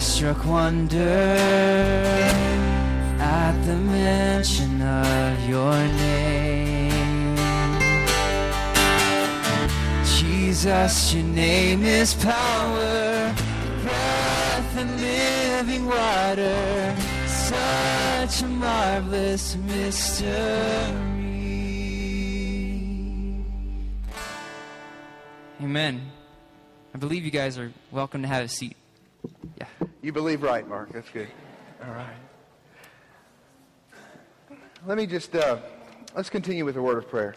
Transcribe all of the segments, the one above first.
struck wonder at the mention of your name. Jesus, your name is power, breath and living water, such a marvelous mystery. Amen. I believe you guys are welcome to have a seat. Yeah. You believe right, Mark. That's good. All right. Let me just, uh, let's continue with a word of prayer.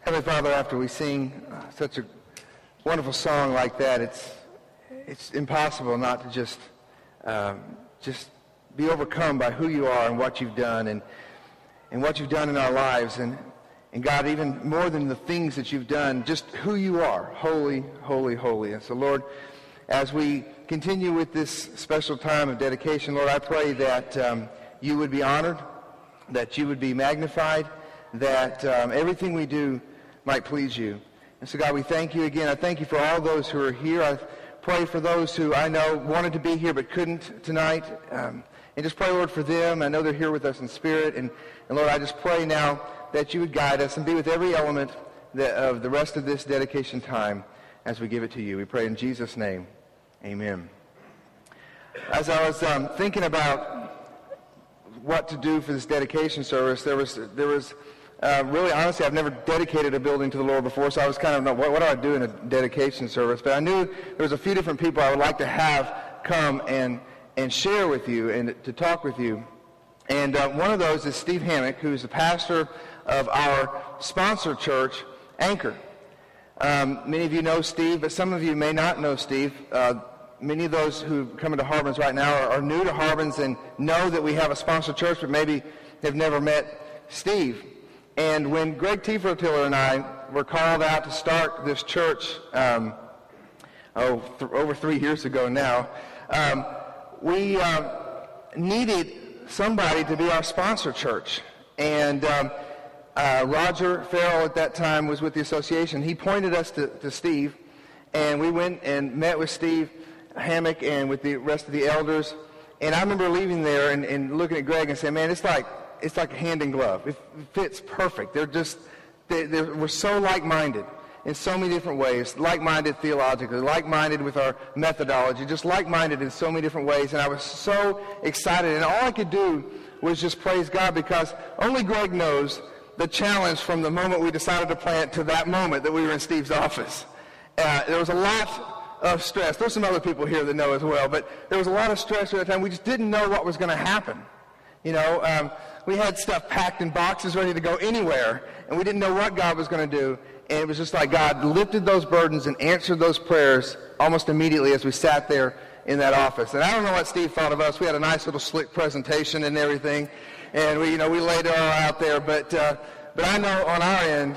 Heavenly Father, after we sing uh, such a wonderful song like that, it's, it's impossible not to just, um, just be overcome by who you are and what you've done and, and what you've done in our lives. And, and God, even more than the things that you've done, just who you are, holy, holy, holy. And so, Lord, as we continue with this special time of dedication, Lord, I pray that um, you would be honored, that you would be magnified, that um, everything we do might please you. And so, God, we thank you again. I thank you for all those who are here. I pray for those who I know wanted to be here but couldn't tonight. Um, and just pray, Lord, for them. I know they're here with us in spirit. And, and Lord, I just pray now that you would guide us and be with every element that, of the rest of this dedication time as we give it to you. We pray in Jesus' name. Amen. As I was um, thinking about what to do for this dedication service, there was, there was uh, really, honestly, I've never dedicated a building to the Lord before, so I was kind of, what, what do I do in a dedication service? But I knew there was a few different people I would like to have come and, and share with you and to talk with you. And uh, one of those is Steve Hammock, who's the pastor of our sponsor church, Anchor. Um, many of you know Steve, but some of you may not know Steve. Uh, many of those who come into Harbins right now are, are, new to Harbins and know that we have a sponsor church, but maybe have never met Steve. And when Greg Tiefertiller and I were called out to start this church, um, oh, th- over three years ago now, um, we um, needed somebody to be our sponsor church. And um, uh, Roger Farrell at that time was with the association. He pointed us to, to Steve, and we went and met with Steve Hammock and with the rest of the elders. And I remember leaving there and, and looking at Greg and saying, man, it's like, it's like a hand in glove. It fits perfect. They're just, they, they, we're so like-minded in so many different ways, like-minded theologically, like-minded with our methodology, just like-minded in so many different ways. And I was so excited. And all I could do was just praise God because only Greg knows the challenge from the moment we decided to plant to that moment that we were in Steve's office. Uh, there was a lot of stress. There's some other people here that know as well, but there was a lot of stress at that time. We just didn't know what was going to happen. You know, um, we had stuff packed in boxes ready to go anywhere, and we didn't know what God was going to do. And it was just like God lifted those burdens and answered those prayers almost immediately as we sat there in that office. And I don't know what Steve thought of us. We had a nice little slick presentation and everything and we, you know, we laid all out there. But, uh, but I know on our end,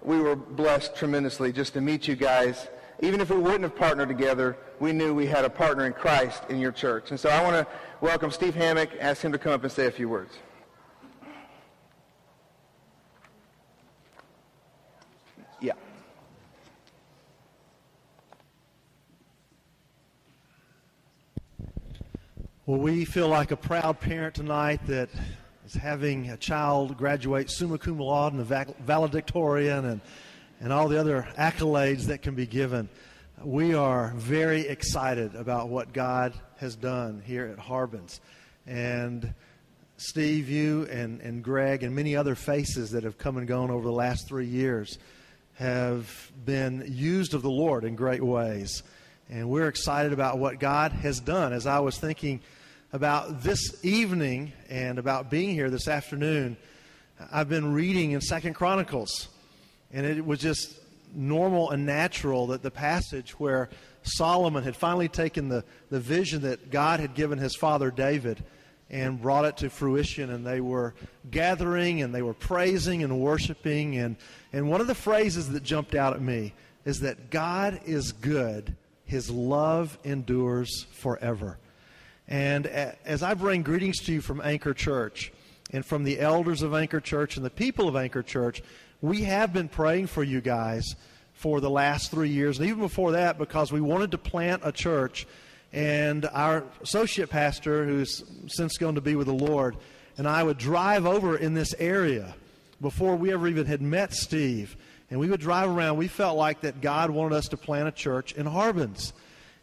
we were blessed tremendously just to meet you guys. Even if we wouldn't have partnered together, we knew we had a partner in Christ in your church. And so I want to welcome Steve Hammock, ask him to come up and say a few words. Yeah. Well, we feel like a proud parent tonight that is having a child graduate summa cum laude and the valedictorian and, and all the other accolades that can be given. We are very excited about what God has done here at Harbins. And Steve, you and, and Greg and many other faces that have come and gone over the last three years have been used of the Lord in great ways. And we're excited about what God has done. As I was thinking about this evening and about being here this afternoon, I've been reading in Second Chronicles, and it was just normal and natural that the passage where Solomon had finally taken the, the vision that God had given his father David and brought it to fruition, and they were gathering and they were praising and worshiping. And, and one of the phrases that jumped out at me is that God is good, his love endures forever. And as I bring greetings to you from Anchor Church and from the elders of Anchor Church and the people of Anchor Church, we have been praying for you guys for the last three years, and even before that, because we wanted to plant a church and our associate pastor, who's since gone to be with the Lord, and I would drive over in this area before we ever even had met Steve. And we would drive around. We felt like that God wanted us to plant a church in Harbins.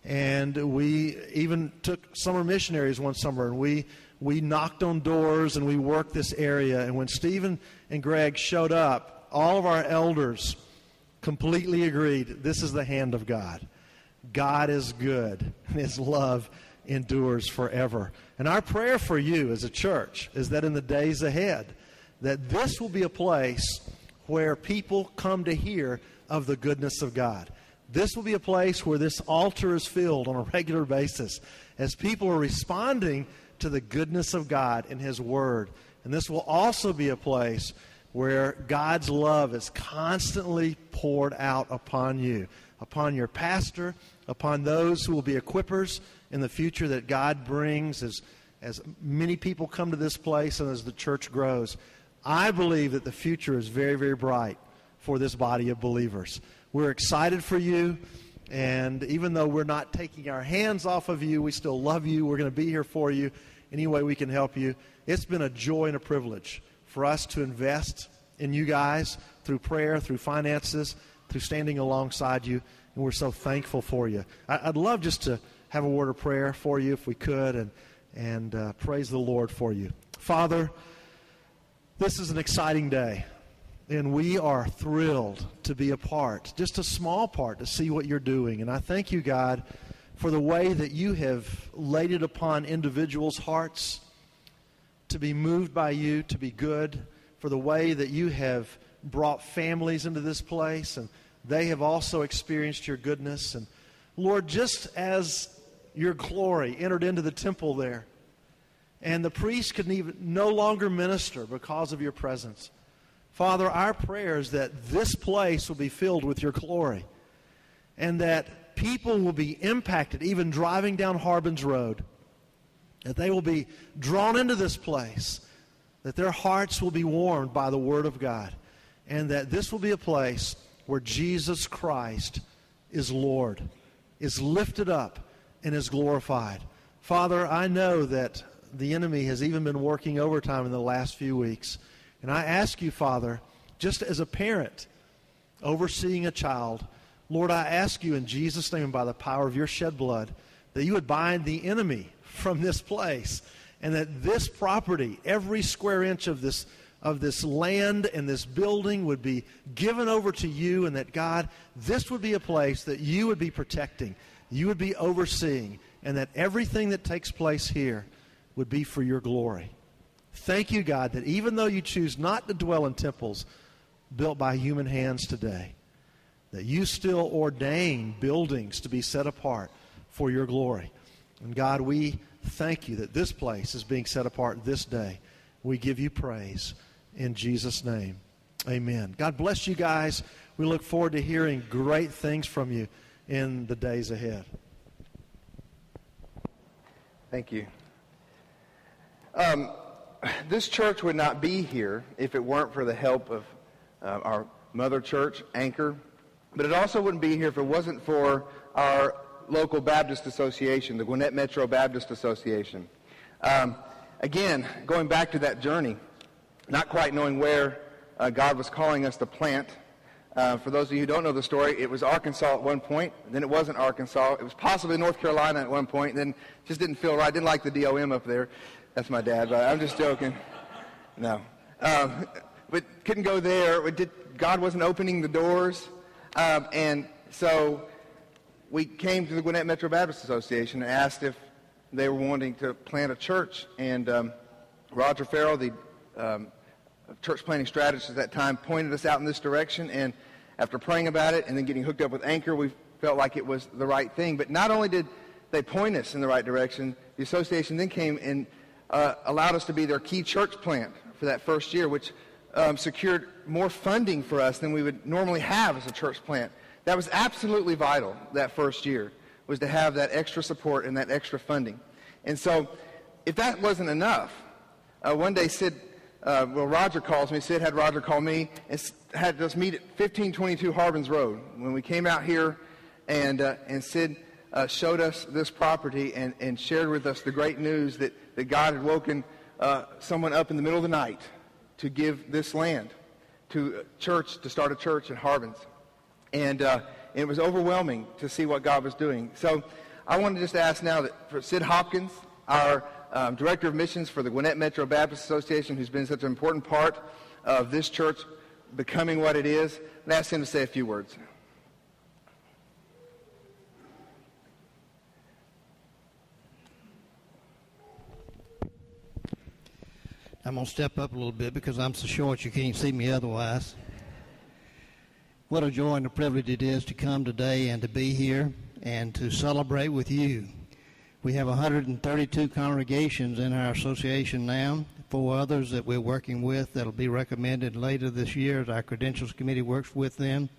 And we even took summer missionaries one summer and we, we knocked on doors and we worked this area. And when Stephen and Greg showed up, all of our elders completely agreed this is the hand of God. God is good, and His love endures forever. And our prayer for you as a church is that in the days ahead, that this will be a place where people come to hear of the goodness of God. This will be a place where this altar is filled on a regular basis as people are responding to the goodness of God in His Word. And this will also be a place where God's love is constantly poured out upon you, upon your pastor, upon those who will be equippers in the future that God brings as, as many people come to this place and as the church grows. I believe that the future is very, very bright for this body of believers. We're excited for you. And even though we're not taking our hands off of you, we still love you. We're going to be here for you any way we can help you. It's been a joy and a privilege for us to invest in you guys through prayer, through finances, through standing alongside you. And we're so thankful for you. I'd love just to have a word of prayer for you if we could and, and uh, praise the Lord for you. Father, this is an exciting day, and we are thrilled to be a part, just a small part, to see what you're doing. And I thank you, God, for the way that you have laid it upon individuals' hearts to be moved by you, to be good, for the way that you have brought families into this place, and they have also experienced your goodness. And Lord, just as your glory entered into the temple there, and the priest could even no longer minister because of your presence. Father, our prayer is that this place will be filled with your glory and that people will be impacted, even driving down Harbins Road, that they will be drawn into this place, that their hearts will be warmed by the Word of God, and that this will be a place where Jesus Christ is Lord, is lifted up, and is glorified. Father, I know that the enemy has even been working overtime in the last few weeks. And I ask you, Father, just as a parent overseeing a child, Lord, I ask you in Jesus' name and by the power of your shed blood that you would bind the enemy from this place and that this property, every square inch of this of this land and this building would be given over to you and that God, this would be a place that you would be protecting, you would be overseeing, and that everything that takes place here would be for your glory. Thank you, God, that even though you choose not to dwell in temples built by human hands today, that you still ordain buildings to be set apart for your glory. And God, we thank you that this place is being set apart this day. We give you praise in Jesus' name. Amen. God bless you guys. We look forward to hearing great things from you in the days ahead. Thank you. Um, this church would not be here if it weren't for the help of uh, our mother church, Anchor. But it also wouldn't be here if it wasn't for our local Baptist association, the Gwinnett Metro Baptist Association. Um, again, going back to that journey, not quite knowing where uh, God was calling us to plant. Uh, for those of you who don't know the story, it was Arkansas at one point. Then it wasn't Arkansas. It was possibly North Carolina at one point. Then just didn't feel right. Didn't like the DOM up there. That's my dad, but I'm just joking. No. Um, but couldn't go there. Did, God wasn't opening the doors. Um, and so we came to the Gwinnett Metro Baptist Association and asked if they were wanting to plant a church. And um, Roger Farrell, the um, church planting strategist at that time, pointed us out in this direction. And after praying about it and then getting hooked up with Anchor, we felt like it was the right thing. But not only did they point us in the right direction, the association then came and uh, allowed us to be their key church plant for that first year, which um, secured more funding for us than we would normally have as a church plant. That was absolutely vital that first year, was to have that extra support and that extra funding. And so if that wasn't enough, uh, one day Sid, uh, well, Roger calls me. Sid had Roger call me and had us meet at 1522 Harbins Road. When we came out here and, uh, and Sid uh, showed us this property and, and shared with us the great news that, that God had woken uh, someone up in the middle of the night to give this land to church, to start a church in Harbins. And uh, it was overwhelming to see what God was doing. So I want to just ask now that for Sid Hopkins, our um, Director of Missions for the Gwinnett Metro Baptist Association, who's been such an important part of this church becoming what it is, and ask him to say a few words. I'm going to step up a little bit because I'm so short you can't see me otherwise. What a joy and a privilege it is to come today and to be here and to celebrate with you. We have 132 congregations in our association now, four others that we're working with that'll be recommended later this year as our credentials committee works with them.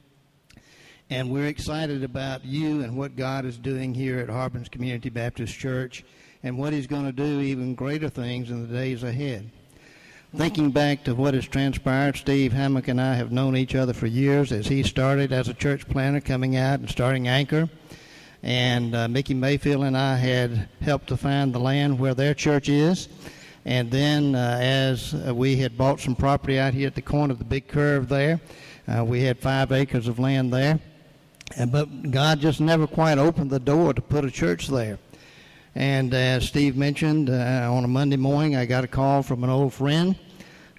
And we're excited about you and what God is doing here at Harbins Community Baptist Church and what He's going to do even greater things in the days ahead. Thinking back to what has transpired, Steve Hammock and I have known each other for years as he started as a church planner coming out and starting Anchor. And uh, Mickey Mayfield and I had helped to find the land where their church is. And then, uh, as uh, we had bought some property out here at the corner of the big curve there, uh, we had five acres of land there. But God just never quite opened the door to put a church there. And as Steve mentioned, uh, on a Monday morning, I got a call from an old friend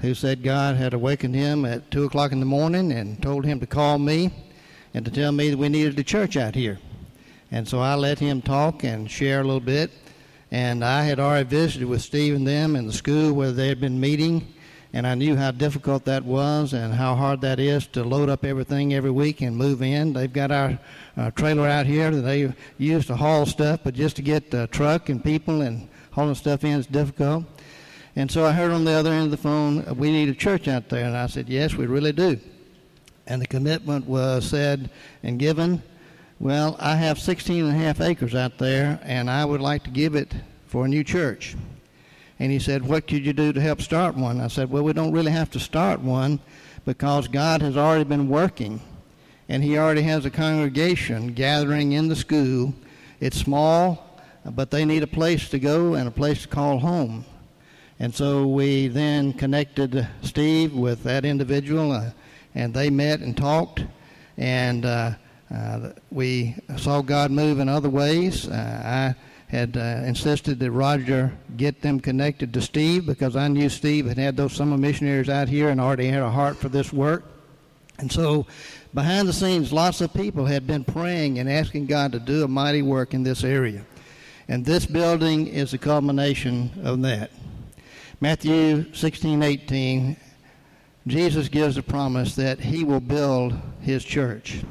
who said God had awakened him at 2 o'clock in the morning and told him to call me and to tell me that we needed a church out here. And so I let him talk and share a little bit. And I had already visited with Steve and them in the school where they had been meeting. And I knew how difficult that was and how hard that is to load up everything every week and move in. They've got our uh, trailer out here that they use to haul stuff, but just to get the truck and people and hauling stuff in is difficult. And so I heard on the other end of the phone, uh, we need a church out there. And I said, yes, we really do. And the commitment was said and given. Well, I have 16 and a half acres out there, and I would like to give it for a new church. And he said, What could you do to help start one? I said, Well, we don't really have to start one because God has already been working. And He already has a congregation gathering in the school. It's small, but they need a place to go and a place to call home. And so we then connected Steve with that individual, uh, and they met and talked. And uh, uh, we saw God move in other ways. Uh, I had uh, insisted that Roger get them connected to Steve because I knew Steve had had those summer missionaries out here and already had a heart for this work. And so, behind the scenes, lots of people had been praying and asking God to do a mighty work in this area. And this building is a culmination of that. Matthew 16, 18, Jesus gives a promise that he will build his church.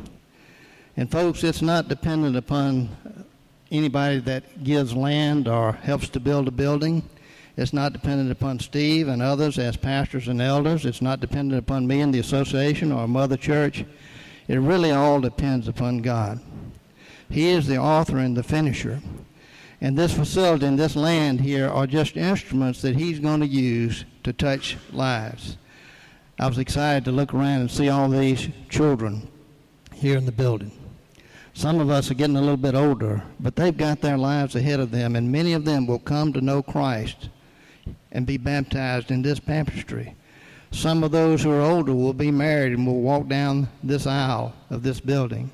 And folks, it's not dependent upon anybody that gives land or helps to build a building. It's not dependent upon Steve and others as pastors and elders. It's not dependent upon me and the association or Mother Church. It really all depends upon God. He is the author and the finisher. And this facility and this land here are just instruments that He's going to use to touch lives. I was excited to look around and see all these children here in the building. Some of us are getting a little bit older, but they've got their lives ahead of them, and many of them will come to know Christ and be baptized in this baptistry. Some of those who are older will be married and will walk down this aisle of this building,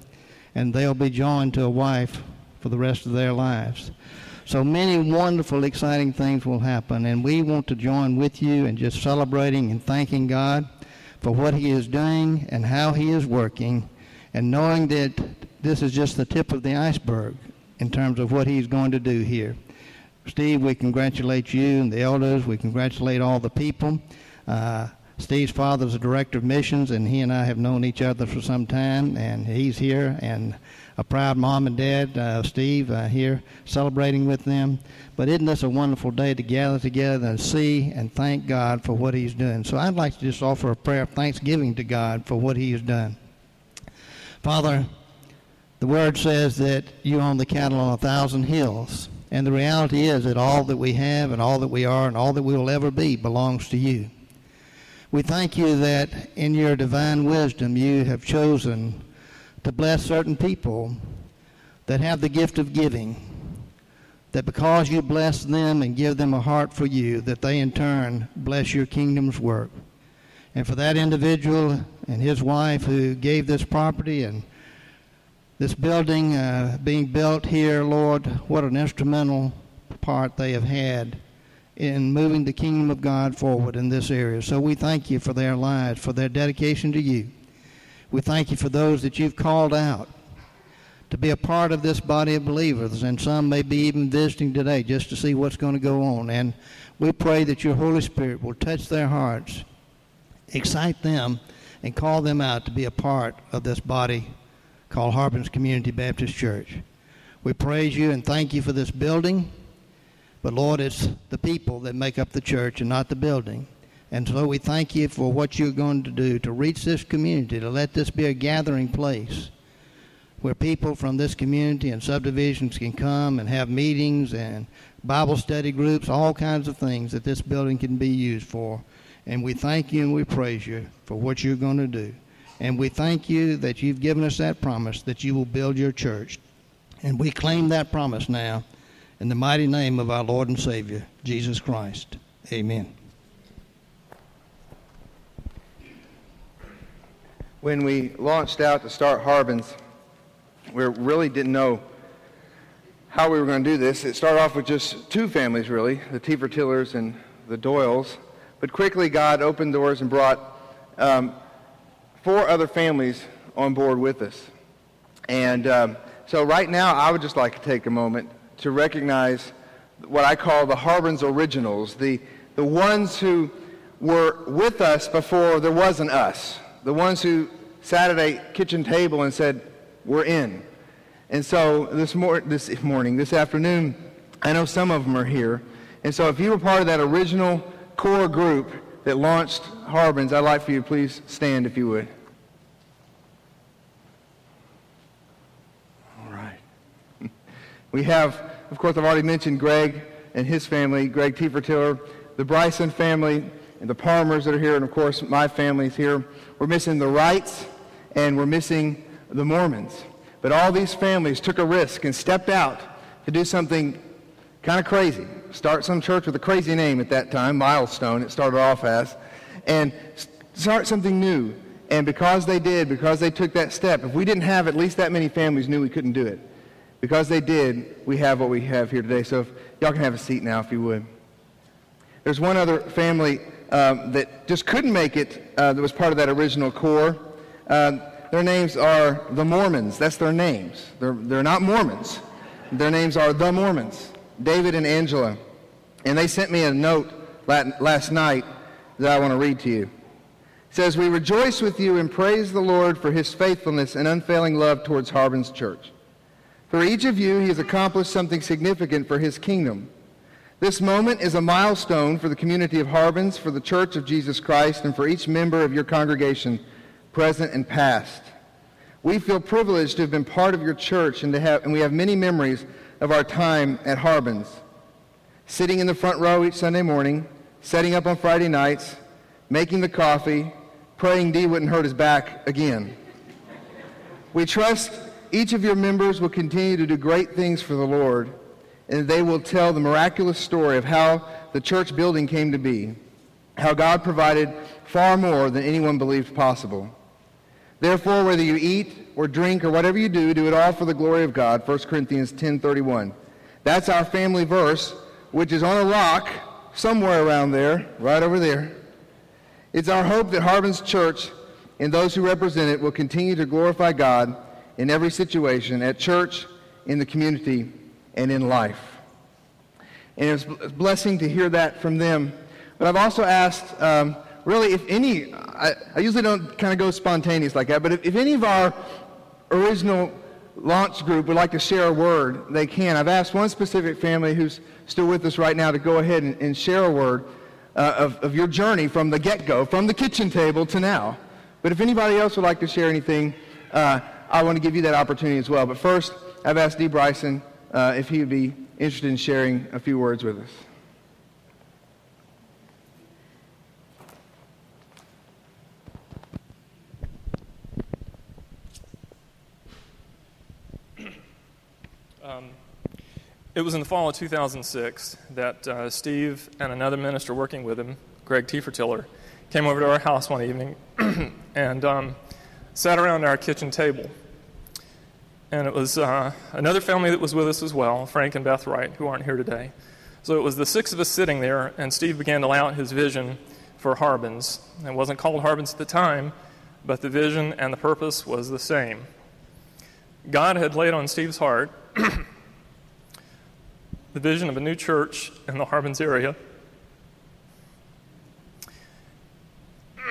and they'll be joined to a wife for the rest of their lives. So many wonderful, exciting things will happen, and we want to join with you in just celebrating and thanking God for what He is doing and how He is working, and knowing that this is just the tip of the iceberg in terms of what he's going to do here. Steve, we congratulate you and the elders. We congratulate all the people. Uh, Steve's father is a director of missions, and he and I have known each other for some time, and he's here, and a proud mom and dad, uh, Steve, uh, here celebrating with them. But isn't this a wonderful day to gather together and see and thank God for what he's doing? So I'd like to just offer a prayer of thanksgiving to God for what he has done. Father, the word says that you own the cattle on a thousand hills. And the reality is that all that we have and all that we are and all that we will ever be belongs to you. We thank you that in your divine wisdom you have chosen to bless certain people that have the gift of giving, that because you bless them and give them a heart for you, that they in turn bless your kingdom's work. And for that individual and his wife who gave this property and this building uh, being built here, Lord, what an instrumental part they have had in moving the kingdom of God forward in this area. So we thank you for their lives, for their dedication to you. We thank you for those that you've called out to be a part of this body of believers, and some may be even visiting today just to see what's going to go on. And we pray that your Holy Spirit will touch their hearts, excite them, and call them out to be a part of this body called Harbins Community Baptist Church. We praise you and thank you for this building. But Lord, it's the people that make up the church and not the building. And so we thank you for what you're going to do to reach this community, to let this be a gathering place where people from this community and subdivisions can come and have meetings and Bible study groups, all kinds of things that this building can be used for. And we thank you and we praise you for what you're going to do. And we thank you that you've given us that promise that you will build your church. And we claim that promise now in the mighty name of our Lord and Savior, Jesus Christ. Amen. When we launched out to start Harbins, we really didn't know how we were going to do this. It started off with just two families, really, the Tiefertillers and the Doyles. But quickly, God opened doors and brought um, four other families on board with us. And um, so right now, I would just like to take a moment to recognize what I call the Harbin's originals, the, the ones who were with us before there was an us, the ones who sat at a kitchen table and said, we're in. And so this, mor- this morning, this afternoon, I know some of them are here. And so if you were part of that original core group that launched Harbin's, I'd like for you to please stand if you would. All right. We have, of course, I've already mentioned Greg and his family, Greg Tiefer the Bryson family, and the Palmers that are here, and of course, my family's here. We're missing the Wrights, and we're missing the Mormons. But all these families took a risk and stepped out to do something kind of crazy. Start some church with a crazy name at that time, Milestone, it started off as, and start something new. And because they did, because they took that step, if we didn't have at least that many families knew we couldn't do it. Because they did, we have what we have here today. So if y'all can have a seat now, if you would. There's one other family um, that just couldn't make it uh, that was part of that original core. Uh, their names are the Mormons. That's their names. They're, they're not Mormons. Their names are the Mormons, David and Angela. And they sent me a note last night that I want to read to you. It says, We rejoice with you and praise the Lord for his faithfulness and unfailing love towards Harbin's church. For each of you, he has accomplished something significant for his kingdom. This moment is a milestone for the community of Harbins, for the Church of Jesus Christ, and for each member of your congregation, present and past. We feel privileged to have been part of your church and, to have, and we have many memories of our time at Harbins. Sitting in the front row each Sunday morning, setting up on Friday nights, making the coffee, praying Dee wouldn't hurt his back again. We trust each of your members will continue to do great things for the Lord, and they will tell the miraculous story of how the church building came to be, how God provided far more than anyone believed possible. Therefore, whether you eat or drink or whatever you do, do it all for the glory of God. 1 Corinthians 10.31. That's our family verse, which is on a rock somewhere around there, right over there. It's our hope that Harbin's Church and those who represent it will continue to glorify God in every situation, at church, in the community, and in life. And it's a blessing to hear that from them. But I've also asked, um, really, if any, I, I usually don't kind of go spontaneous like that, but if, if any of our original launch group would like to share a word, they can. I've asked one specific family who's still with us right now to go ahead and, and share a word uh, of, of your journey from the get-go, from the kitchen table to now. But if anybody else would like to share anything, uh, I want to give you that opportunity as well. But first, I've asked Dee Bryson uh, if he would be interested in sharing a few words with us. Um, it was in the fall of 2006 that uh, Steve and another minister working with him, Greg Tiefertiller, came over to our house one evening and um, sat around our kitchen table. And it was uh, another family that was with us as well, Frank and Beth Wright, who aren't here today. So it was the six of us sitting there, and Steve began to lay out his vision for Harbins. It wasn't called Harbins at the time, but the vision and the purpose was the same. God had laid on Steve's heart the vision of a new church in the Harbins area.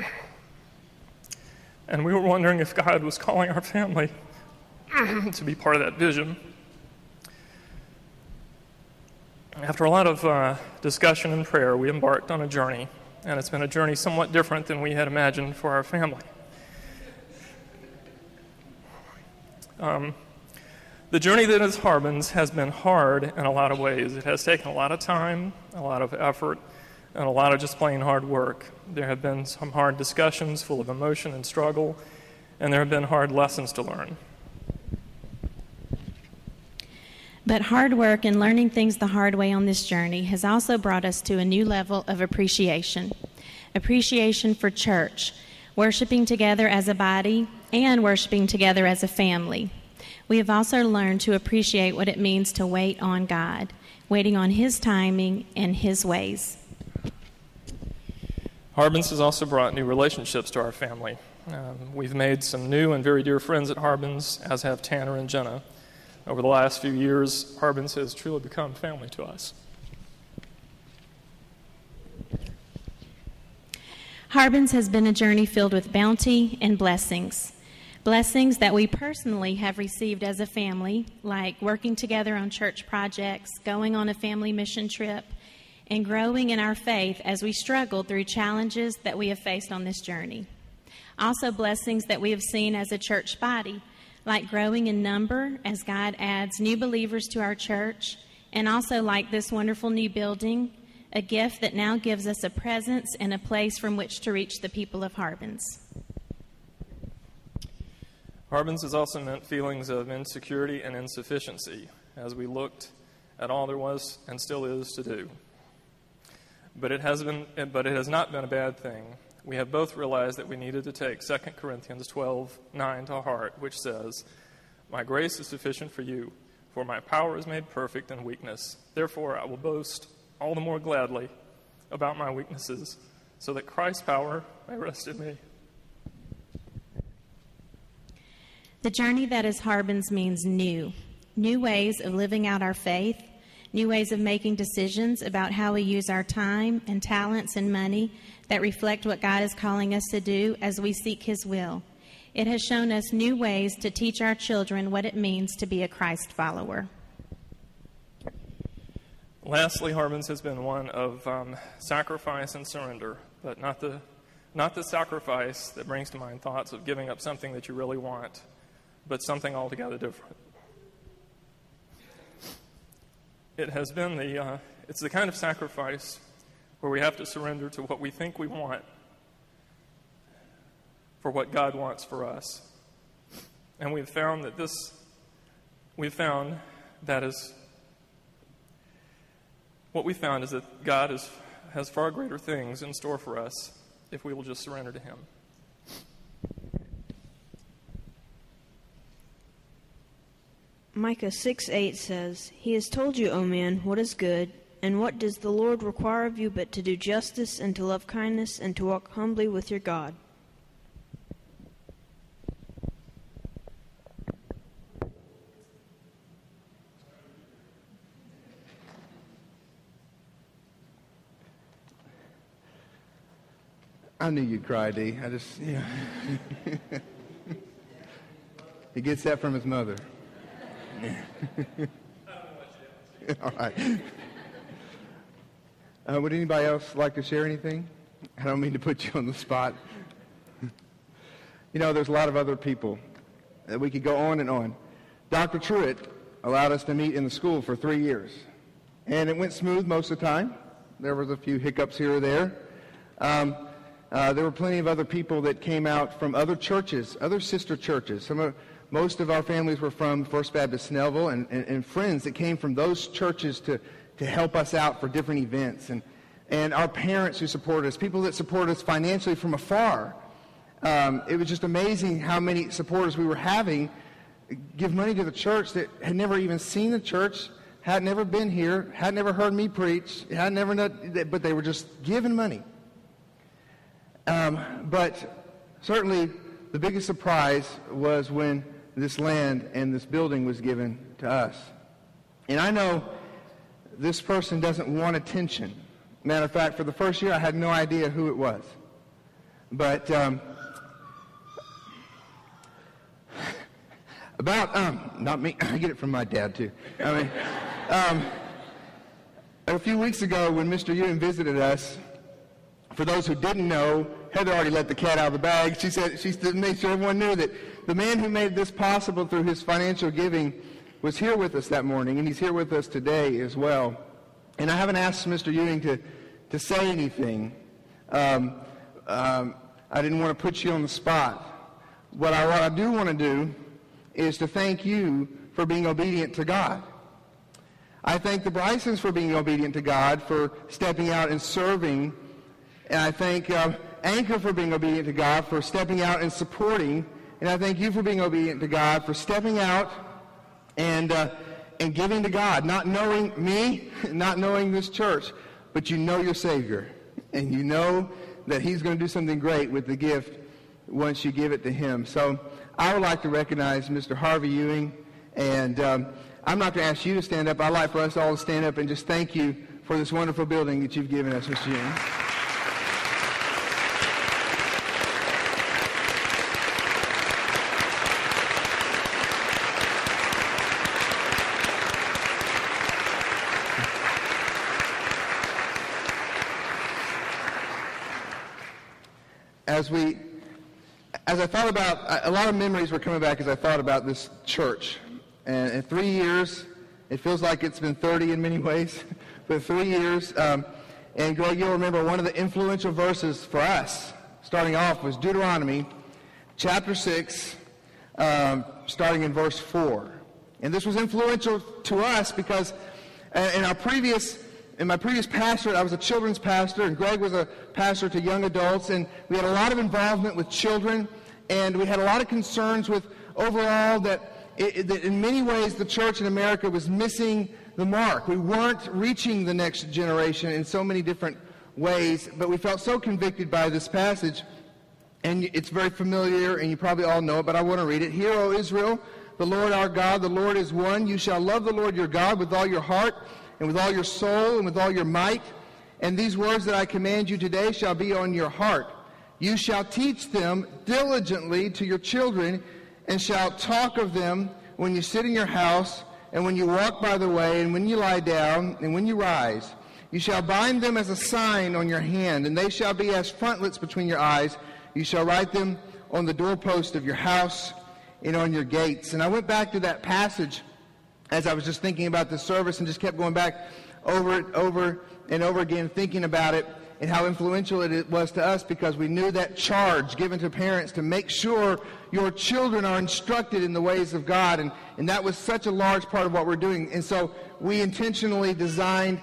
And we were wondering if God was calling our family to be part of that vision. After a lot of uh, discussion and prayer, we embarked on a journey, and it's been a journey somewhat different than we had imagined for our family. Um, the journey that is Harbins has been hard in a lot of ways. It has taken a lot of time, a lot of effort, and a lot of just plain hard work. There have been some hard discussions full of emotion and struggle, and there have been hard lessons to learn. But hard work and learning things the hard way on this journey has also brought us to a new level of appreciation appreciation for church, worshiping together as a body, and worshiping together as a family. We have also learned to appreciate what it means to wait on God, waiting on His timing and His ways. Harbins has also brought new relationships to our family. Um, we've made some new and very dear friends at Harbins, as have Tanner and Jenna. Over the last few years, Harbins has truly become family to us. Harbins has been a journey filled with bounty and blessings. Blessings that we personally have received as a family, like working together on church projects, going on a family mission trip, and growing in our faith as we struggled through challenges that we have faced on this journey. Also, blessings that we have seen as a church body, like growing in number as God adds new believers to our church, and also like this wonderful new building, a gift that now gives us a presence and a place from which to reach the people of Harbins. Harbins has also meant feelings of insecurity and insufficiency as we looked at all there was and still is to do. But it has, been, but it has not been a bad thing. We have both realized that we needed to take 2 Corinthians 12 9 to heart, which says, My grace is sufficient for you, for my power is made perfect in weakness. Therefore, I will boast all the more gladly about my weaknesses, so that Christ's power may rest in me. The journey that is Harbins means new, new ways of living out our faith, new ways of making decisions about how we use our time and talents and money that reflect what God is calling us to do as we seek His will. It has shown us new ways to teach our children what it means to be a Christ follower. Lastly, Harbins has been one of um, sacrifice and surrender, but not the, not the sacrifice that brings to mind thoughts of giving up something that you really want, but something altogether different. It has been the, uh, it's the kind of sacrifice where we have to surrender to what we think we want for what God wants for us. And we've found that this, we've found that is, what we found is that God is, has far greater things in store for us if we will just surrender to Him. Micah 6 8 says, He has told you, O man, what is good, and what does the Lord require of you but to do justice, and to love kindness, and to walk humbly with your God. I knew you'd cry, D. I just, yeah. he gets that from his mother. All right. Uh, would anybody else like to share anything? I don't mean to put you on the spot. you know, there's a lot of other people that we could go on and on. Dr. Truitt allowed us to meet in the school for three years, and it went smooth most of the time. There was a few hiccups here or there. Um, uh, there were plenty of other people that came out from other churches, other sister churches. Some of most of our families were from First Baptist Snellville and, and, and friends that came from those churches to, to help us out for different events. And, and our parents who supported us, people that supported us financially from afar. Um, it was just amazing how many supporters we were having give money to the church that had never even seen the church, had never been here, had never heard me preach, had never known, but they were just giving money. Um, but certainly the biggest surprise was when this land and this building was given to us. And I know this person doesn't want attention. Matter of fact, for the first year, I had no idea who it was. But um, about, um, not me, I get it from my dad too. I mean, um, a few weeks ago when Mr. Ewing visited us, for those who didn't know, Heather already let the cat out of the bag. She said she made sure everyone knew that the man who made this possible through his financial giving was here with us that morning, and he's here with us today as well. And I haven't asked Mr. Ewing to, to say anything. Um, um, I didn't want to put you on the spot. What I, what I do want to do is to thank you for being obedient to God. I thank the Brysons for being obedient to God, for stepping out and serving. And I thank uh, Anchor for being obedient to God, for stepping out and supporting. And I thank you for being obedient to God, for stepping out and, uh, and giving to God, not knowing me, not knowing this church, but you know your Savior. And you know that he's going to do something great with the gift once you give it to him. So I would like to recognize Mr. Harvey Ewing. And um, I'm not going to ask you to stand up. I'd like for us all to stand up and just thank you for this wonderful building that you've given us, Mr. Ewing. As we, as I thought about, a lot of memories were coming back as I thought about this church. And in three years, it feels like it's been 30 in many ways, but three years. Um, and Greg, you'll remember one of the influential verses for us, starting off, was Deuteronomy chapter 6, um, starting in verse 4. And this was influential to us because uh, in our previous in my previous pastorate, I was a children's pastor, and Greg was a pastor to young adults, and we had a lot of involvement with children, and we had a lot of concerns with overall that, it, that in many ways the church in America was missing the mark. We weren't reaching the next generation in so many different ways, but we felt so convicted by this passage, and it's very familiar, and you probably all know it, but I want to read it. Hear, O Israel, the Lord our God, the Lord is one. You shall love the Lord your God with all your heart and with all your soul and with all your might. And these words that I command you today shall be on your heart. You shall teach them diligently to your children and shall talk of them when you sit in your house and when you walk by the way and when you lie down and when you rise. You shall bind them as a sign on your hand, and they shall be as frontlets between your eyes. You shall write them on the doorpost of your house and on your gates. And I went back to that passage as I was just thinking about the service and just kept going back over it, over and over again, thinking about it and how influential it was to us because we knew that charge given to parents to make sure your children are instructed in the ways of God. And, and that was such a large part of what we're doing. And so we intentionally designed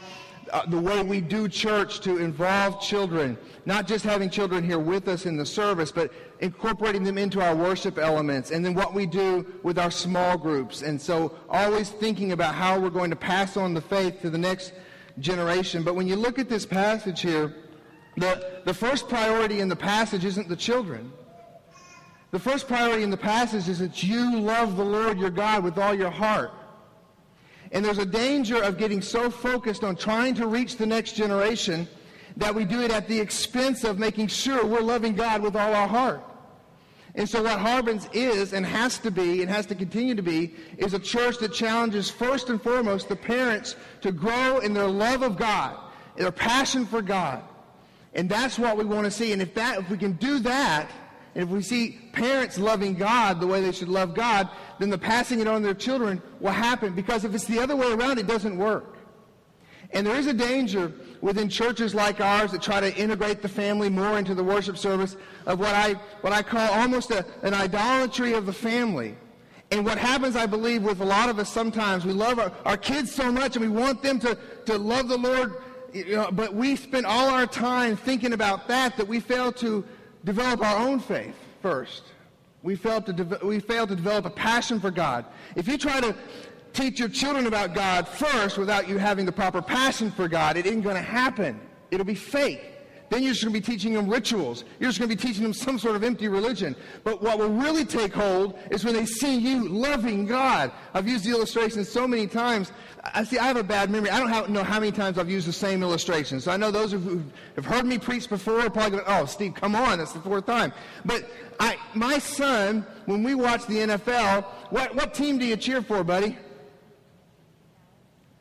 uh, the way we do church to involve children, not just having children here with us in the service, but incorporating them into our worship elements, and then what we do with our small groups. And so always thinking about how we're going to pass on the faith to the next generation. But when you look at this passage here, the, the first priority in the passage isn't the children. The first priority in the passage is that you love the Lord your God with all your heart. And there's a danger of getting so focused on trying to reach the next generation that we do it at the expense of making sure we're loving God with all our heart. And so what Harbins is and has to be and has to continue to be is a church that challenges first and foremost the parents to grow in their love of God, their passion for God. And that's what we want to see. And if that if we can do that, and if we see parents loving God the way they should love God, then the passing it on to their children will happen. Because if it's the other way around, it doesn't work. And there is a danger within churches like ours that try to integrate the family more into the worship service of what I, what I call almost a, an idolatry of the family. And what happens, I believe, with a lot of us sometimes, we love our, our kids so much and we want them to, to love the Lord, you know, but we spend all our time thinking about that that we fail to develop our own faith first. We fail to, de- we fail to develop a passion for God. If you try to teach your children about God first without you having the proper passion for God, it ain't going to happen. It'll be fake. Then you're just going to be teaching them rituals. You're just going to be teaching them some sort of empty religion. But what will really take hold is when they see you loving God. I've used the illustration so many times. I see. I have a bad memory. I don't know how many times I've used the same illustration. So I know those who have heard me preach before are probably going, "Oh, Steve, come on! That's the fourth time." But I, my son, when we watch the NFL, what what team do you cheer for, buddy?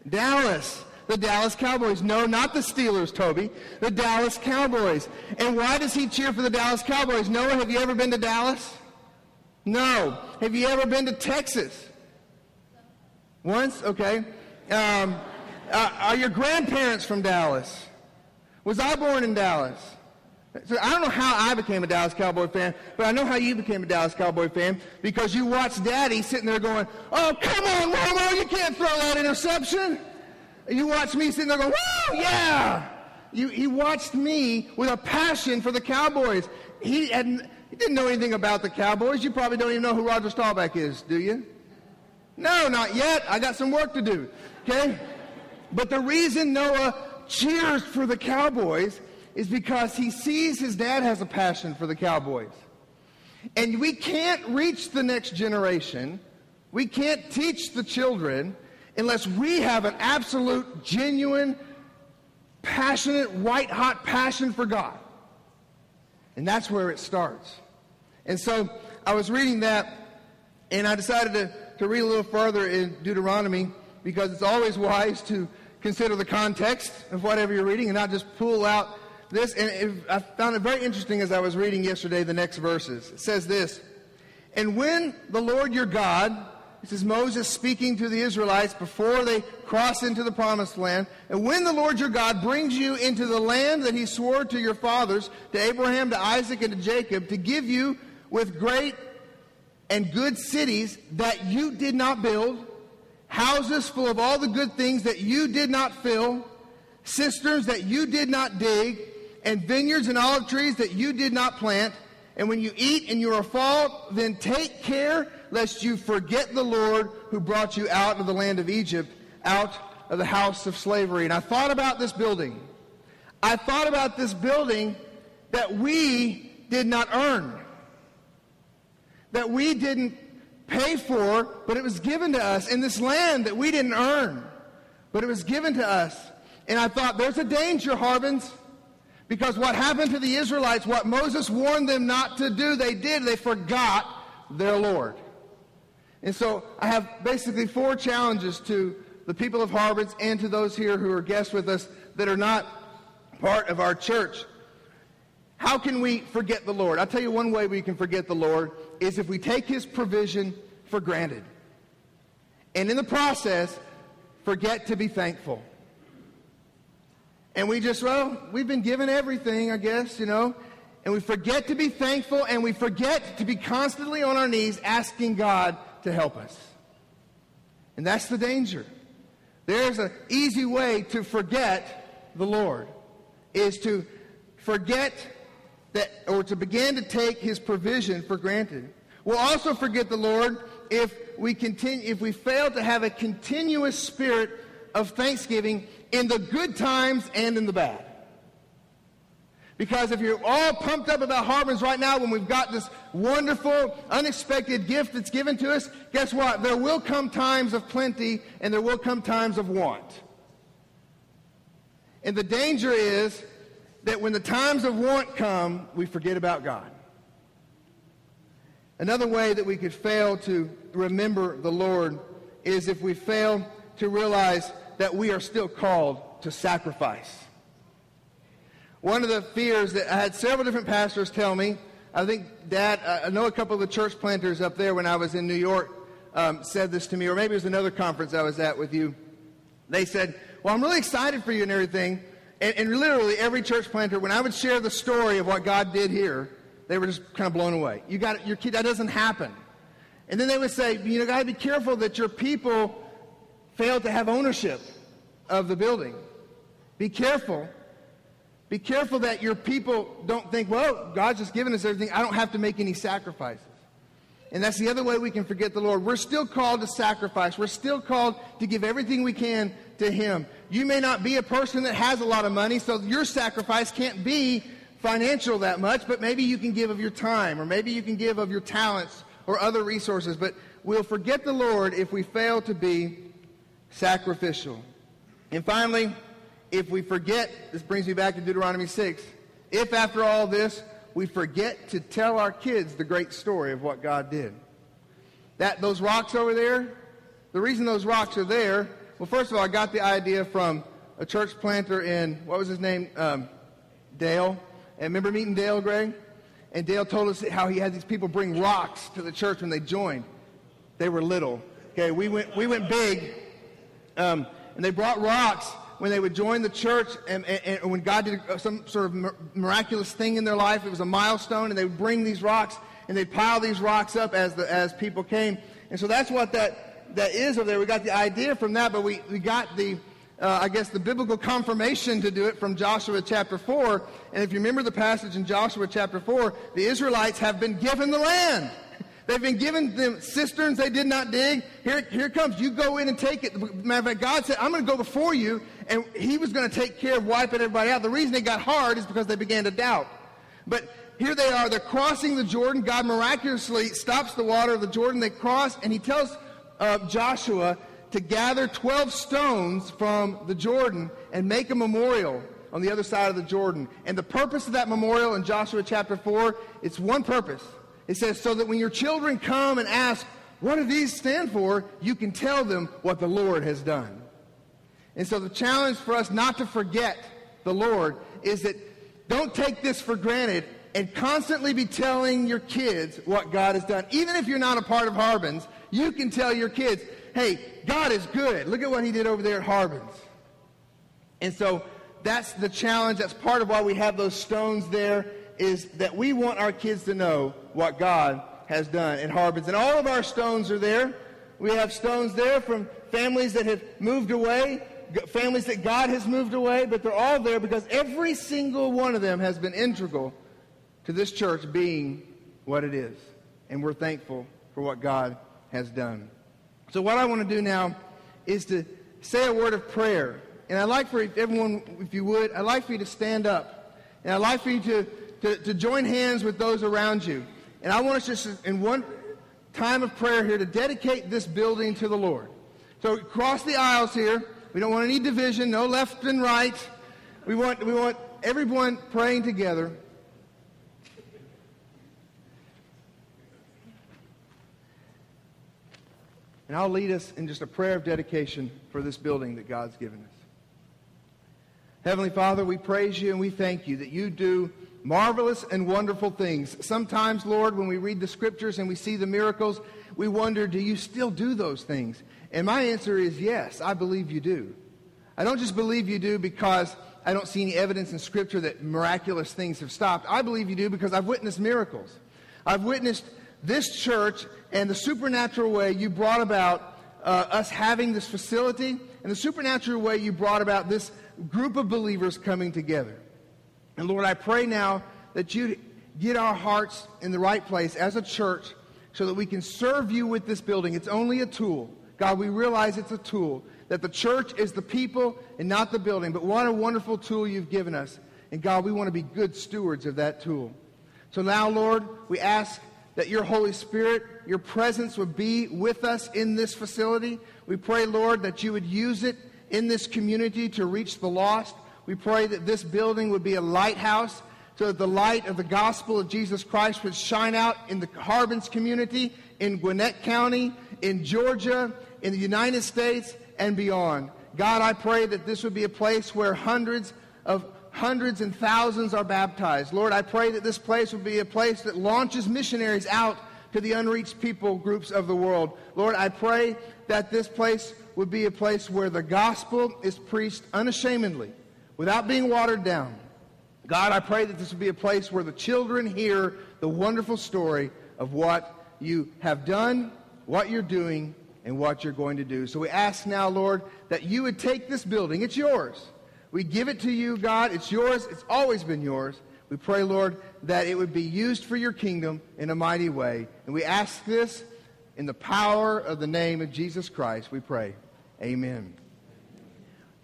Dallas the Dallas Cowboys. No, not the Steelers, Toby. The Dallas Cowboys. And why does he cheer for the Dallas Cowboys? Noah, have you ever been to Dallas? No. Have you ever been to Texas? Once? Okay. Um, uh, are your grandparents from Dallas? Was I born in Dallas? So I don't know how I became a Dallas Cowboy fan, but I know how you became a Dallas Cowboy fan because you watched Daddy sitting there going, "Oh, come on, Romo, you can't throw that interception." You watched me sitting there going, woo, yeah. You, he watched me with a passion for the Cowboys. He, had, he didn't know anything about the Cowboys. You probably don't even know who Roger Staubach is, do you? No, not yet. I got some work to do. Okay? But the reason Noah cheers for the Cowboys is because he sees his dad has a passion for the Cowboys. And we can't reach the next generation. We can't teach the children unless we have an absolute, genuine, passionate, white hot passion for God. And that's where it starts. And so I was reading that, and I decided to, to read a little further in Deuteronomy because it's always wise to consider the context of whatever you're reading and not just pull out this. And it, I found it very interesting as I was reading yesterday the next verses. It says this And when the Lord your God this is Moses speaking to the Israelites before they cross into the promised land. And when the Lord your God brings you into the land that he swore to your fathers, to Abraham, to Isaac, and to Jacob, to give you with great and good cities that you did not build, houses full of all the good things that you did not fill, cisterns that you did not dig, and vineyards and olive trees that you did not plant. And when you eat and you are full, then take care lest you forget the Lord who brought you out of the land of Egypt, out of the house of slavery. And I thought about this building. I thought about this building that we did not earn, that we didn't pay for, but it was given to us in this land that we didn't earn, but it was given to us. And I thought, there's a danger, Harbins. Because what happened to the Israelites, what Moses warned them not to do, they did. They forgot their Lord. And so I have basically four challenges to the people of Harbins and to those here who are guests with us that are not part of our church. How can we forget the Lord? I'll tell you one way we can forget the Lord is if we take his provision for granted. And in the process, forget to be thankful. And we just, well, we've been given everything, I guess, you know. And we forget to be thankful and we forget to be constantly on our knees asking God to help us. And that's the danger. There's an easy way to forget the Lord, is to forget that, or to begin to take his provision for granted. We'll also forget the Lord if we continue, if we fail to have a continuous spirit of thanksgiving in the good times and in the bad. Because if you're all pumped up about Harbins right now when we've got this wonderful, unexpected gift that's given to us, guess what? There will come times of plenty and there will come times of want. And the danger is that when the times of want come, we forget about God. Another way that we could fail to remember the Lord is if we fail to realize that we are still called to sacrifice. One of the fears that I had several different pastors tell me, I think Dad, I know a couple of the church planters up there when I was in New York um, said this to me, or maybe it was another conference I was at with you. They said, Well, I'm really excited for you and everything. And, and literally every church planter, when I would share the story of what God did here, they were just kind of blown away. You got your kid, that doesn't happen. And then they would say, you know, got to be careful that your people fail to have ownership of the building. Be careful. Be careful that your people don't think, well, God's just given us everything. I don't have to make any sacrifices. And that's the other way we can forget the Lord. We're still called to sacrifice. We're still called to give everything we can to Him. You may not be a person that has a lot of money, so your sacrifice can't be financial that much, but maybe you can give of your time, or maybe you can give of your talents or other resources. But we'll forget the Lord if we fail to be sacrificial. And finally, if we forget, this brings me back to Deuteronomy 6, if after all this we forget to tell our kids the great story of what God did. That those rocks over there, the reason those rocks are there, well, first of all, I got the idea from a church planter in what was his name, um, Dale. And remember meeting Dale, Greg? And Dale told us how he had these people bring rocks to the church when they joined. They were little. Okay, we went we went big, um, and they brought rocks when they would join the church and, and, and when God did some sort of miraculous thing in their life, it was a milestone, and they would bring these rocks and they'd pile these rocks up as, the, as people came. And so that's what that, that is over there. We got the idea from that, but we, we got the, uh, I guess, the biblical confirmation to do it from Joshua chapter 4. And if you remember the passage in Joshua chapter 4, the Israelites have been given the land. They've been given them cisterns they did not dig. Here, here comes. You go in and take it. Matter of fact, God said, I'm going to go before you, and He was going to take care of wiping everybody out. The reason it got hard is because they began to doubt. But here they are. They're crossing the Jordan. God miraculously stops the water of the Jordan. They cross, and He tells uh, Joshua to gather 12 stones from the Jordan and make a memorial on the other side of the Jordan. And the purpose of that memorial in Joshua chapter 4, it's one purpose. It says, so that when your children come and ask, what do these stand for? You can tell them what the Lord has done. And so the challenge for us not to forget the Lord is that don't take this for granted and constantly be telling your kids what God has done. Even if you're not a part of Harbins, you can tell your kids, hey, God is good. Look at what he did over there at Harbins. And so that's the challenge. That's part of why we have those stones there is that we want our kids to know what God has done in Harbins. And all of our stones are there. We have stones there from families that have moved away, families that God has moved away, but they're all there because every single one of them has been integral to this church being what it is. And we're thankful for what God has done. So, what I want to do now is to say a word of prayer. And I'd like for everyone, if you would, I'd like for you to stand up. And I'd like for you to to, to join hands with those around you. And I want us just in one time of prayer here to dedicate this building to the Lord. So cross the aisles here. We don't want any division, no left and right. We want, we want everyone praying together. And I'll lead us in just a prayer of dedication for this building that God's given us. Heavenly Father, we praise you and we thank you that you do marvelous and wonderful things. Sometimes, Lord, when we read the scriptures and we see the miracles, we wonder, do you still do those things? And my answer is yes, I believe you do. I don't just believe you do because I don't see any evidence in scripture that miraculous things have stopped. I believe you do because I've witnessed miracles. I've witnessed this church and the supernatural way you brought about uh, us having this facility and the supernatural way you brought about this group of believers coming together. And Lord, I pray now that you get our hearts in the right place as a church so that we can serve you with this building. It's only a tool. God, we realize it's a tool, that the church is the people and not the building. But what a wonderful tool you've given us. And God, we want to be good stewards of that tool. So now, Lord, we ask that your Holy Spirit, your presence would be with us in this facility. We pray, Lord, that you would use it in this community to reach the lost. We pray that this building would be a lighthouse so that the light of the gospel of Jesus Christ would shine out in the Harbins community, in Gwinnett County, in Georgia, in the United States, and beyond. God, I pray that this would be a place where hundreds of hundreds and thousands are baptized. Lord, I pray that this place would be a place that launches missionaries out to the unreached people groups of the world. Lord, I pray that this place would be a place where the gospel is preached unashamedly without being watered down. God, I pray that this would be a place where the children hear the wonderful story of what you have done, what you're doing, and what you're going to do. So we ask now, Lord, that you would take this building. It's yours. We give it to you, God. It's yours. It's always been yours. We pray, Lord, that it would be used for your kingdom in a mighty way. And we ask this in the power of the name of Jesus Christ. We pray. Amen.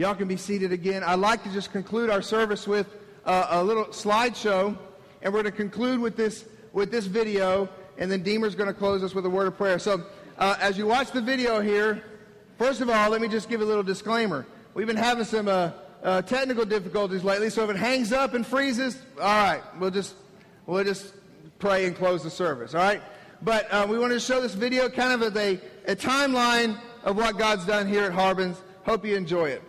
Y'all can be seated again. I'd like to just conclude our service with uh, a little slideshow, and we're going to conclude with this with this video, and then Deemer's going to close us with a word of prayer. So, uh, as you watch the video here, first of all, let me just give a little disclaimer. We've been having some uh, uh technical difficulties lately, so if it hangs up and freezes, all right, we'll just we'll just pray and close the service. All right, but uh, we wanted to show this video kind of as a, a timeline of what God's done here at Harbins. Hope you enjoy it.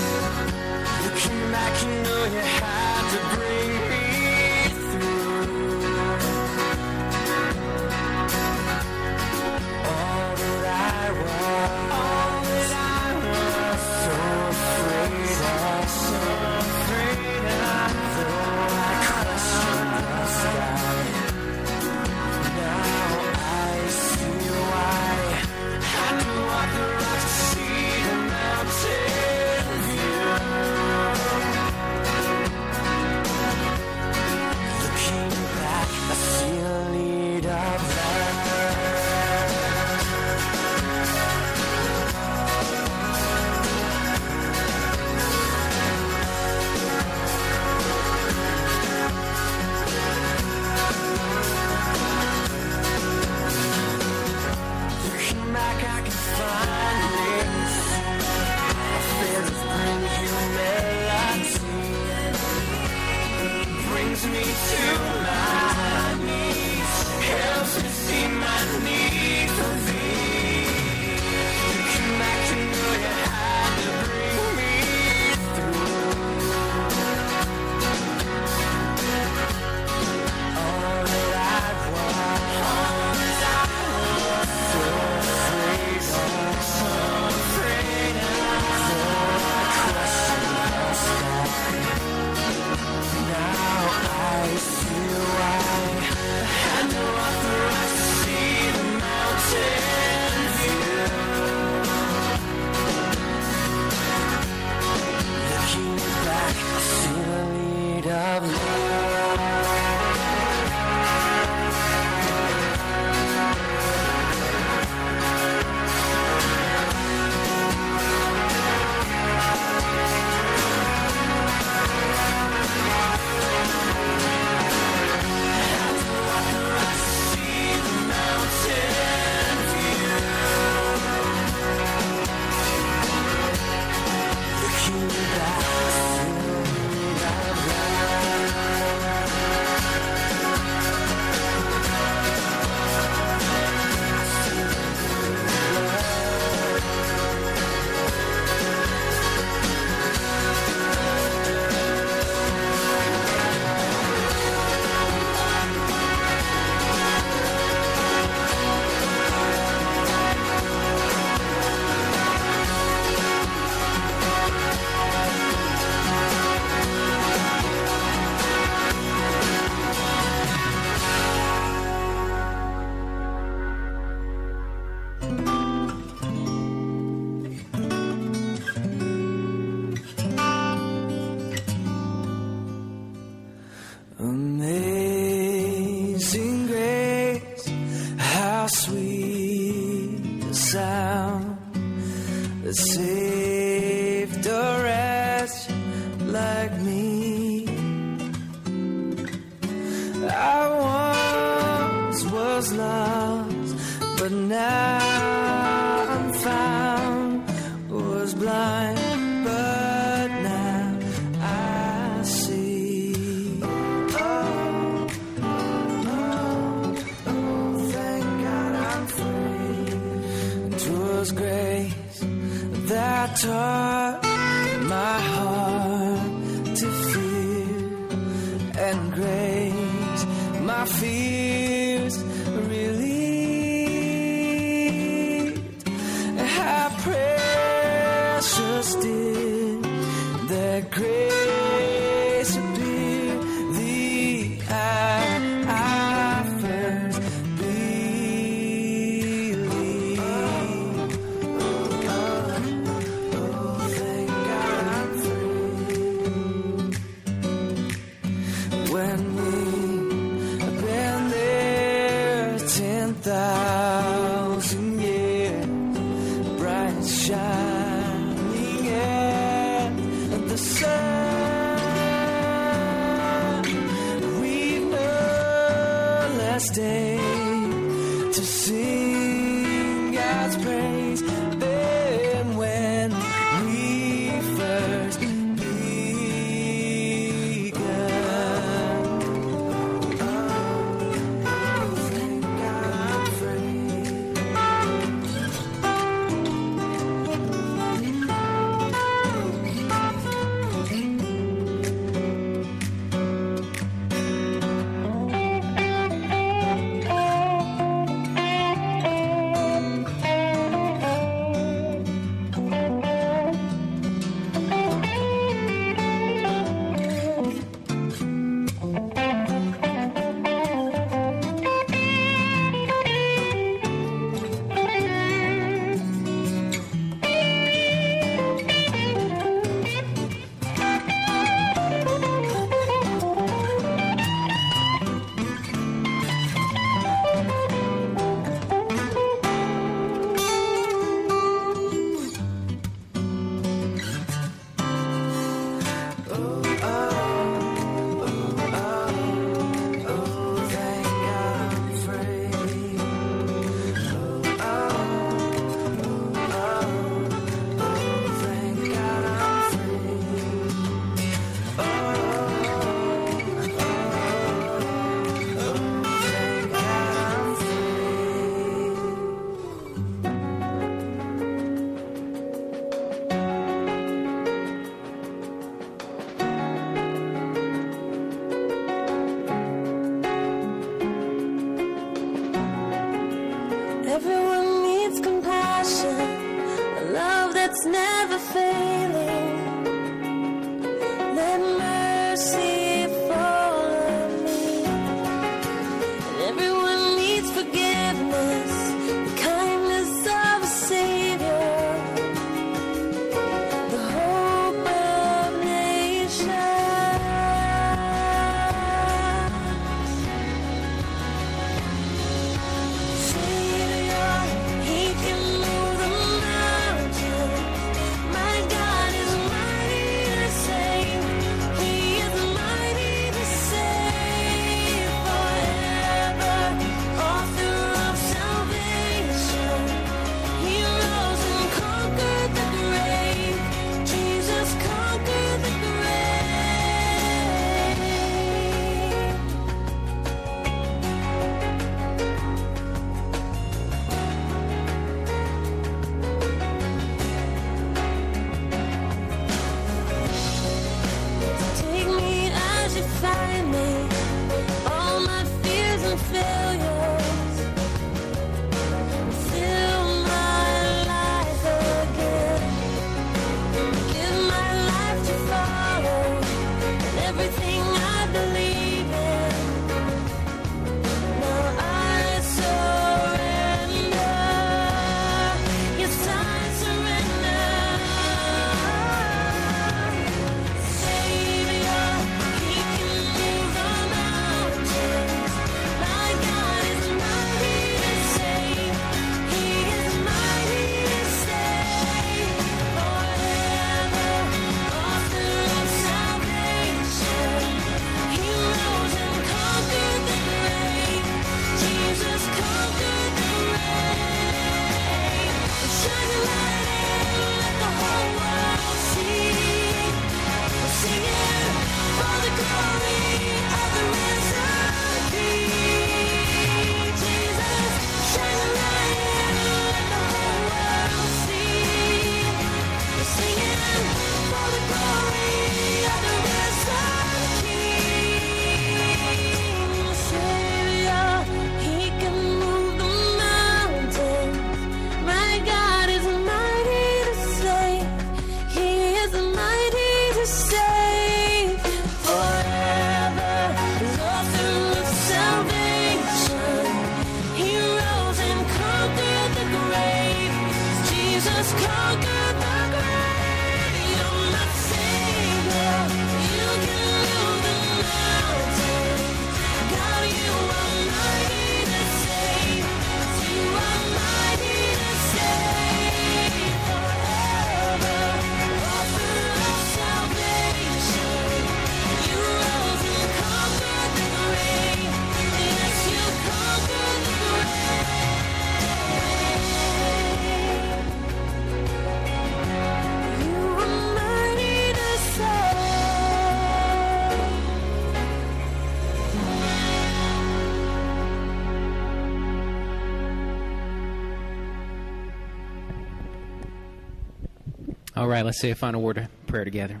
Right, let's say a final word of prayer together.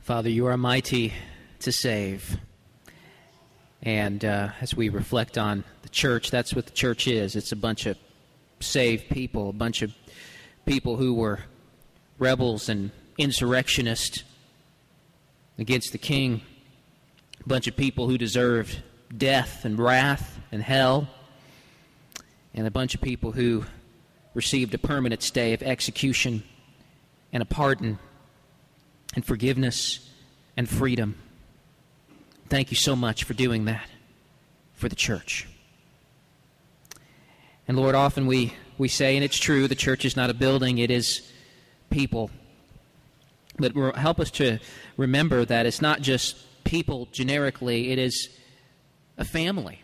Father, you are mighty to save. And uh, as we reflect on the church, that's what the church is. It's a bunch of saved people, a bunch of people who were rebels and insurrectionists against the king, a bunch of people who deserved death and wrath and hell and a bunch of people who received a permanent stay of execution and a pardon and forgiveness and freedom. Thank you so much for doing that for the church. And Lord, often we, we say, and it's true, the church is not a building, it is people. But help us to remember that it's not just people generically, it is a family.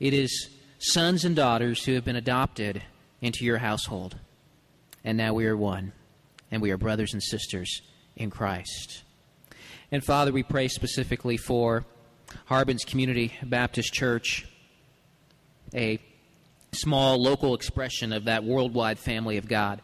It is sons and daughters who have been adopted into your household. And now we are one, and we are brothers and sisters in Christ. And Father, we pray specifically for Harbins Community Baptist Church, a small local expression of that worldwide family of God.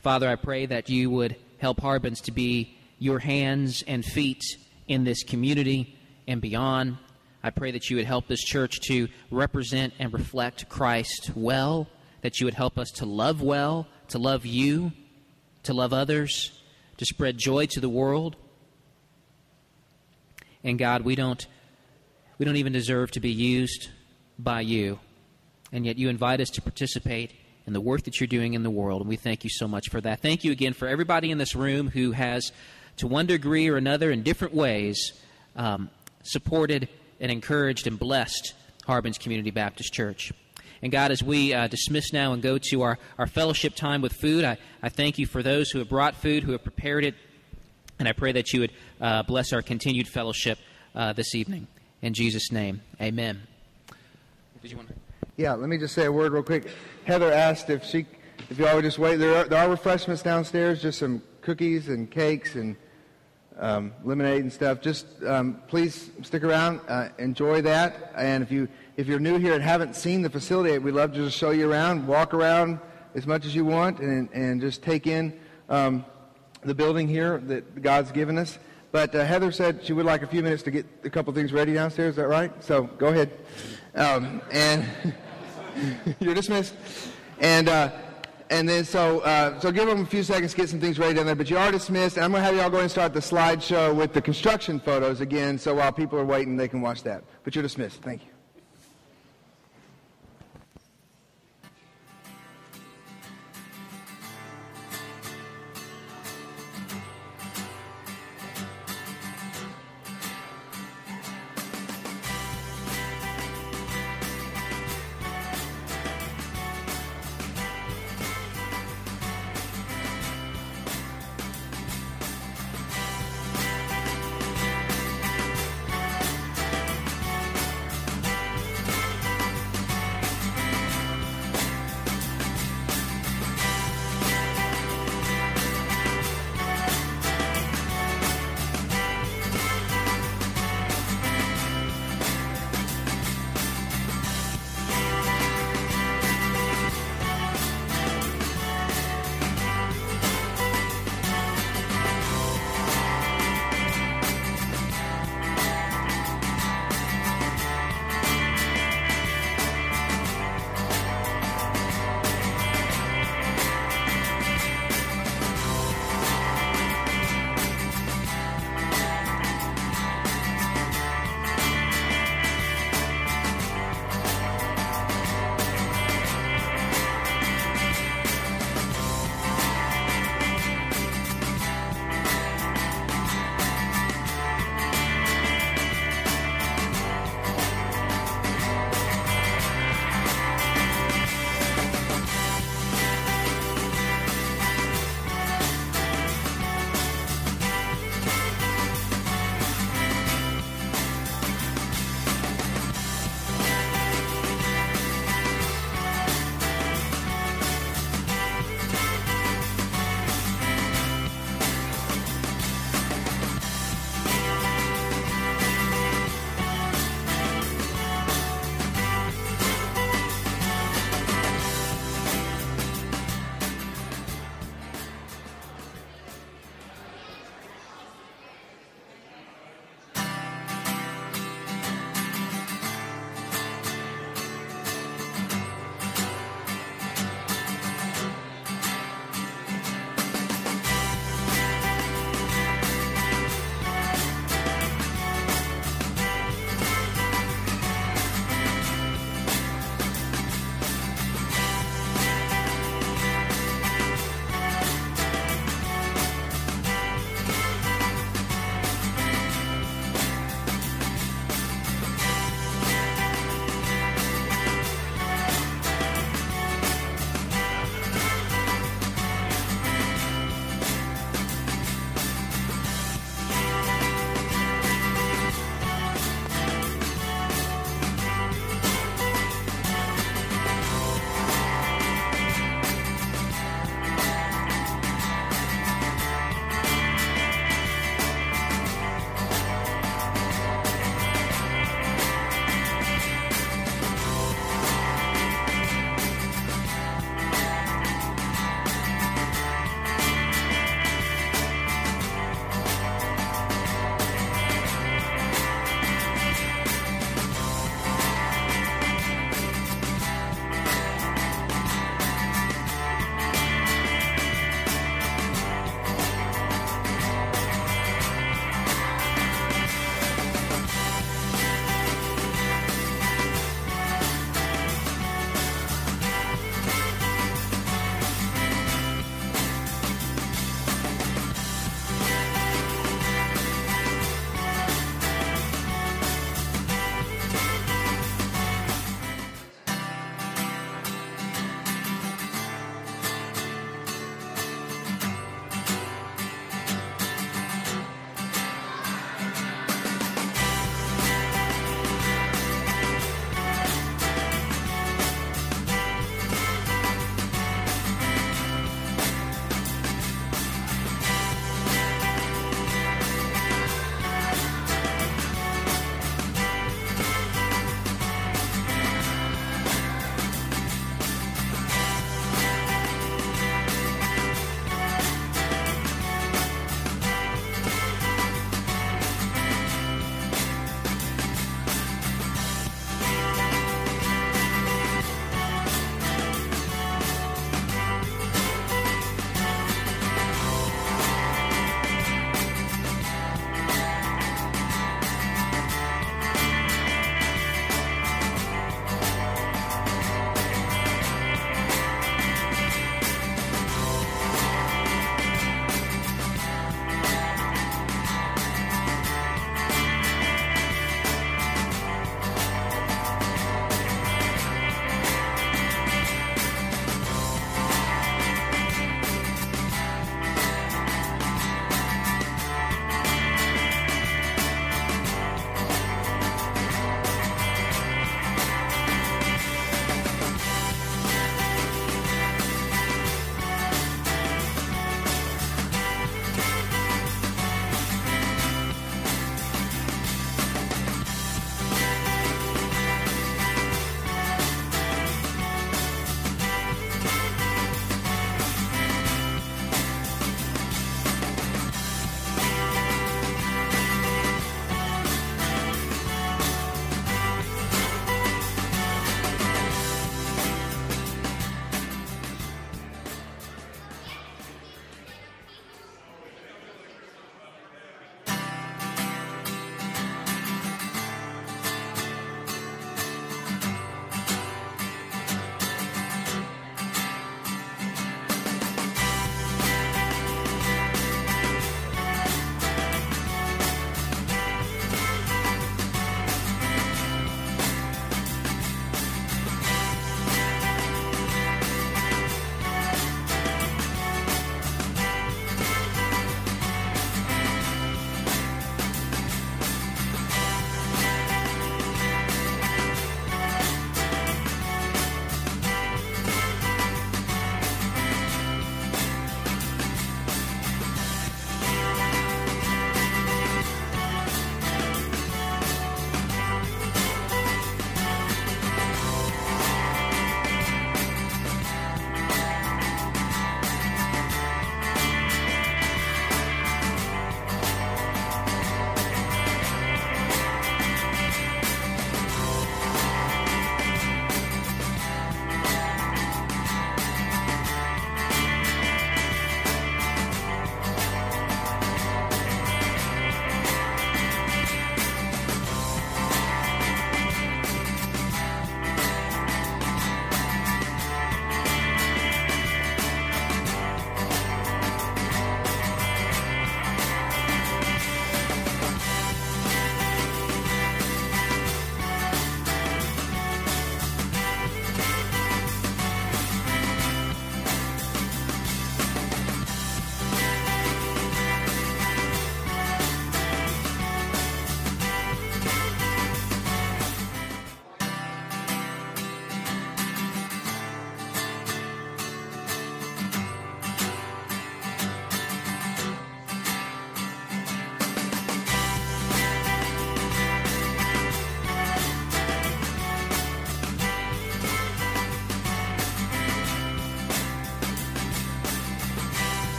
Father, I pray that you would help Harbins to be your hands and feet in this community and beyond. I pray that you would help this church to represent and reflect Christ well, that you would help us to love well, to love you, to love others, to spread joy to the world. And God, we don't we don't even deserve to be used by you. And yet you invite us to participate in the work that you're doing in the world, and we thank you so much for that. Thank you again for everybody in this room who has, to one degree or another, in different ways, um, supported and encouraged and blessed Harbins Community Baptist Church. And God, as we uh, dismiss now and go to our, our fellowship time with food, I, I thank you for those who have brought food, who have prepared it, and I pray that you would uh, bless our continued fellowship uh, this evening. In Jesus' name, amen. Did you want to? Yeah, let me just say a word real quick. Heather asked if she, if y'all would just wait. There are, there are refreshments downstairs, just some cookies and cakes and um, lemonade and stuff. Just um, please stick around, uh, enjoy that. And if you if you're new here and haven't seen the facility, we'd love to just show you around, walk around as much as you want, and and just take in um, the building here that God's given us. But uh, Heather said she would like a few minutes to get a couple things ready downstairs. Is that right? So go ahead. Um, and you're dismissed. And uh, and then so uh, so give them a few seconds to get some things ready down there. But you are dismissed. And I'm going to have y'all go and start the slideshow with the construction photos again. So while people are waiting, they can watch that. But you're dismissed. Thank you.